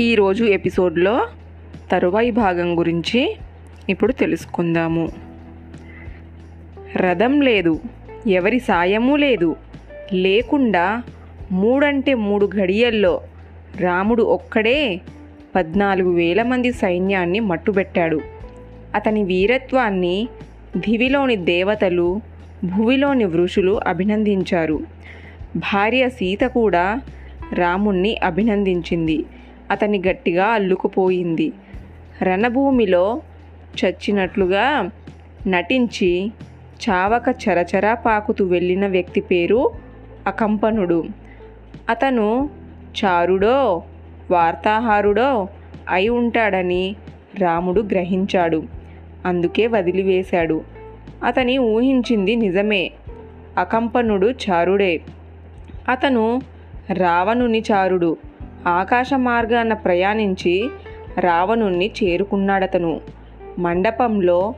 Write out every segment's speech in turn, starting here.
ఈరోజు ఎపిసోడ్లో తరువాయి భాగం గురించి ఇప్పుడు తెలుసుకుందాము. రథం లేదు ఎవరి సాయము లేదు. లేకుండా మూడంటే మూడు ఘడియల్లో రాముడు ఒక్కడే పద్నాలుగు వేల మంది సైన్యాన్ని మట్టుబెట్టాడు. అతని వీరత్వాన్ని దివిలోని దేవతలు భువిలోని వృషులు అభినందించారు. భార్య సీత కూడా రాముణ్ణి అభినందించింది. అతని గట్టిగా అల్లుకుపోయింది. రణభూమిలో చచ్చినట్లుగా నటించి చావక చరచరా పాకుతూ వెళ్ళిన వ్యక్తి పేరు అకంపనుడు. అతను చారుడో వార్తాహారుడో అయి ఉంటాడని రాముడు గ్రహించాడు. అందుకే వదిలివేశాడు. అతని ఊహించింది నిజమే. అకంపనుడు చారుడే. అతను రావణుని చారుడు. ఆకాశ మార్గాన ప్రయాణించి రావణుణ్ణి చేరుకున్నాడతను. మండపంలో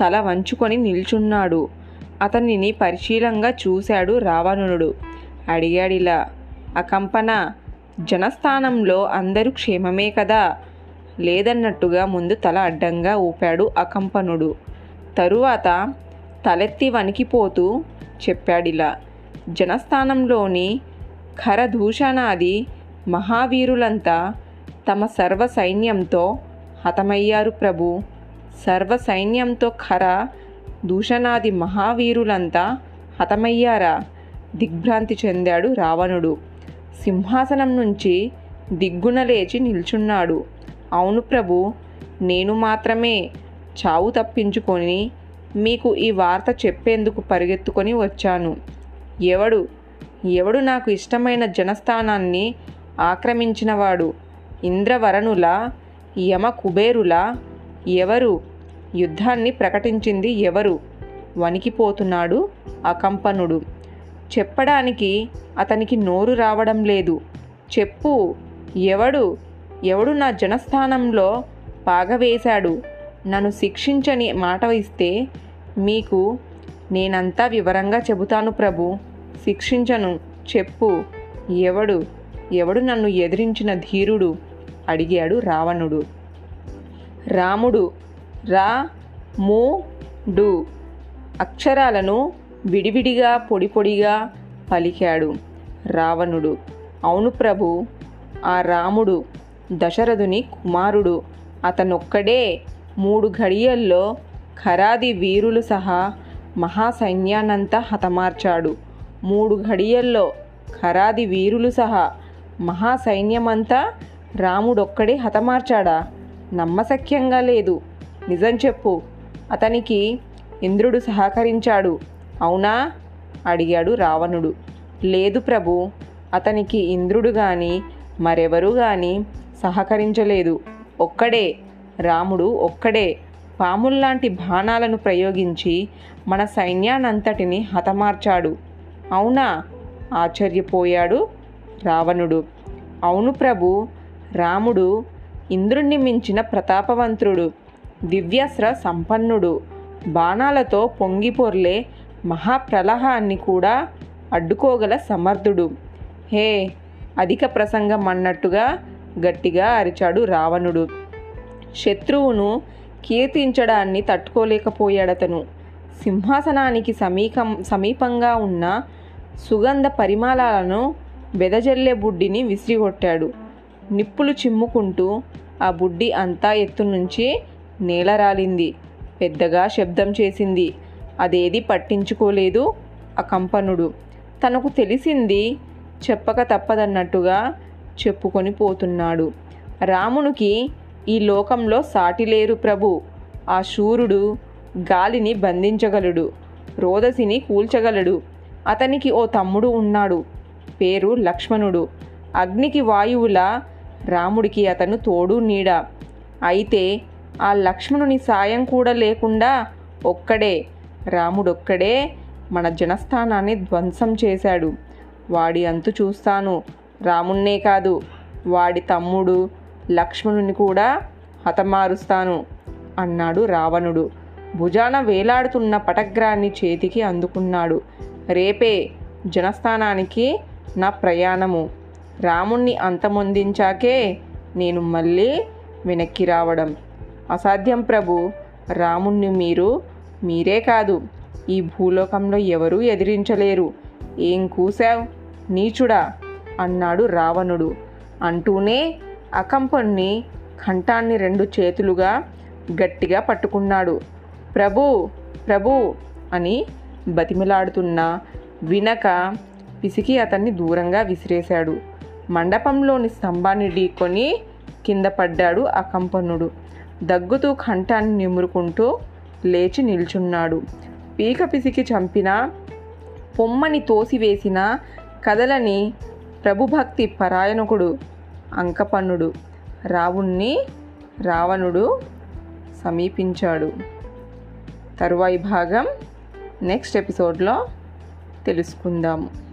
తల వంచుకొని నిల్చున్నాడు. అతనిని పరిశీలంగా చూశాడు రావణుడు. అడిగాడిలా అకంపన జనస్థానంలో అందరూ క్షేమమే కదా? లేదన్నట్టుగా ముందు తల అడ్డంగా ఊపాడు అకంపనుడు. తరువాత తలెత్తి వణికిపోతూ చెప్పాడిలా జనస్థానంలోని ఖరదూషణాది మహావీరులంతా తమ సర్వ సైన్యంతో హతమయ్యారు ప్రభు. సర్వ సైన్యంతో ఖర దూషణాది మహావీరులంతా హతమయ్యారా? దిగ్భ్రాంతి చెందాడు రావణుడు. సింహాసనం నుంచి దిగ్గున లేచి నిల్చున్నాడు. అవును ప్రభు నేను మాత్రమే చావు తప్పించుకొని మీకు ఈ వార్త చెప్పేందుకు పరిగెత్తుకొని వచ్చాను. ఎవడు? ఎవడు నాకు ఇష్టమైన జనస్థానాన్ని ఆక్రమించినవాడు. ఇంద్రవరణుల యమ కుబేరుల ఎవరు? యుద్ధాన్ని ప్రకటించింది ఎవరు? వణికిపోతున్నాడు అకంపనుడు. చెప్పడానికి అతనికి నోరు రావడం లేదు. చెప్పు ఎవడు? ఎవడు నా జనస్థానంలో పాగవేశాడు? నన్ను శిక్షించని మాట ఇస్తే మీకు నేనంతా వివరంగా చెబుతాను ప్రభు. శిక్షించను చెప్పు ఎవడు? ఎవడు నన్ను ఎదిరించిన ధీరుడు? అడిగాడు రావణుడు. రాముడు రా మూ డు. అక్షరాలను విడివిడిగా పొడి పొడిగా పలికాడు రావణుడు. అవును ప్రభు ఆ రాముడు దశరథుని కుమారుడు. అతనొక్కడే మూడు ఘడియల్లో ఖరాది వీరులు సహా మహాసైన్యాన్నంతా హతమార్చాడు. మూడు ఘడియల్లో ఖరాది వీరులు సహా మహాసైన్యమంతా రాముడొక్కడే హతమార్చాడా? నమ్మశక్యంగా లేదు. నిజం చెప్పు. అతనికి ఇంద్రుడు సహకరించాడు. అవునా? అడిగాడు రావణుడు. లేదు ప్రభు. అతనికి ఇంద్రుడు గాని మరెవరు గాని సహకరించలేదు. ఒక్కడే. రాముడు ఒక్కడే. పాముల్లాంటి బాణాలను ప్రయోగించి మన సైన్యానంతటిని హతమార్చాడు. అవునా? ఆశ్చర్యపోయాడు రావణుడు. అవును ప్రభు రాముడు ఇంద్రుణ్ణి మించిన ప్రతాపవంతుడు దివ్యస్ర సంపన్నుడు. బాణాలతో పొంగిపొర్లే మహాప్రలహాన్ని కూడా అడ్డుకోగల సమర్థుడు. హే అధిక ప్రసంగం అన్నట్టుగా గట్టిగా అరిచాడు రావణుడు. శత్రువును కీర్తించడాన్ని తట్టుకోలేకపోయాడతను. సింహాసనానికి సమీకం సమీపంగా ఉన్న సుగంధ పరిమాణాలను వెదజల్లే బుడ్డిని విసిరిగొట్టాడు. నిప్పులు చిమ్ముకుంటూ ఆ బుడ్డి అంతా ఎత్తు నుంచి నేలరాలింది. పెద్దగా శబ్దం చేసింది. అదేది పట్టించుకోలేదు ఆ కంపనుడు. తనకు తెలిసింది చెప్పక తప్పదన్నట్టుగా చెప్పుకొని పోతున్నాడు. రామునికి ఈ లోకంలో సాటి లేరు ప్రభు. ఆ శూరుడు గాలిని బంధించగలడు. రోదసిని కూల్చగలడు. అతనికి ఓ తమ్ముడు ఉన్నాడు. పేరు లక్ష్మణుడు. అగ్నికి వాయువుల రాముడికి అతను తోడు నీడ. అయితే ఆ లక్ష్మణుని సాయం కూడా లేకుండా ఒక్కడే రాముడొక్కడే మన జనస్థానాన్ని ధ్వంసం చేశాడు. వాడి అంతు చూస్తాను. రాముణ్ణే కాదు వాడి తమ్ముడు లక్ష్మణుని కూడా హతమారుస్తాను అన్నాడు రావణుడు. భుజాన వేలాడుతున్న పటగ్రాన్ని చేతికి అందుకున్నాడు. రేపే జనస్థానానికి నా ప్రయాణము. రాముణ్ణి అంతమొందించాకే నేను మళ్ళీ వెనక్కి రావడం. అసాధ్యం ప్రభు రాముణ్ణి మీరు మీరే కాదు. ఈ భూలోకంలో ఎవరూ ఎదిరించలేరు. ఏం కూసావ్ నీచుడా? అన్నాడు రావణుడు. అంటూనే అకంపణ్ణి కంఠాన్ని రెండు చేతులుగా గట్టిగా పట్టుకున్నాడు. ప్రభు ప్రభు అని బతిమిలాడుతున్న వినక పిసికి అతన్ని దూరంగా విసిరేశాడు. మండపంలోని స్తంభాన్ని ఢీకొని కింద పడ్డాడు అకంపన్నుడు దగ్గుతూ కంఠాన్ని నిమురుకుంటూ లేచి నిల్చున్నాడు. పీక పిసికి చంపిన పొమ్మని తోసివేసిన కదలని ప్రభుభక్తి పరాయణకుడు అంకపన్నుడు రావుణ్ణి రావణుడు సమీపించాడు. తరువాయి భాగం నెక్స్ట్ ఎపిసోడ్లో తెలుసుకుందాము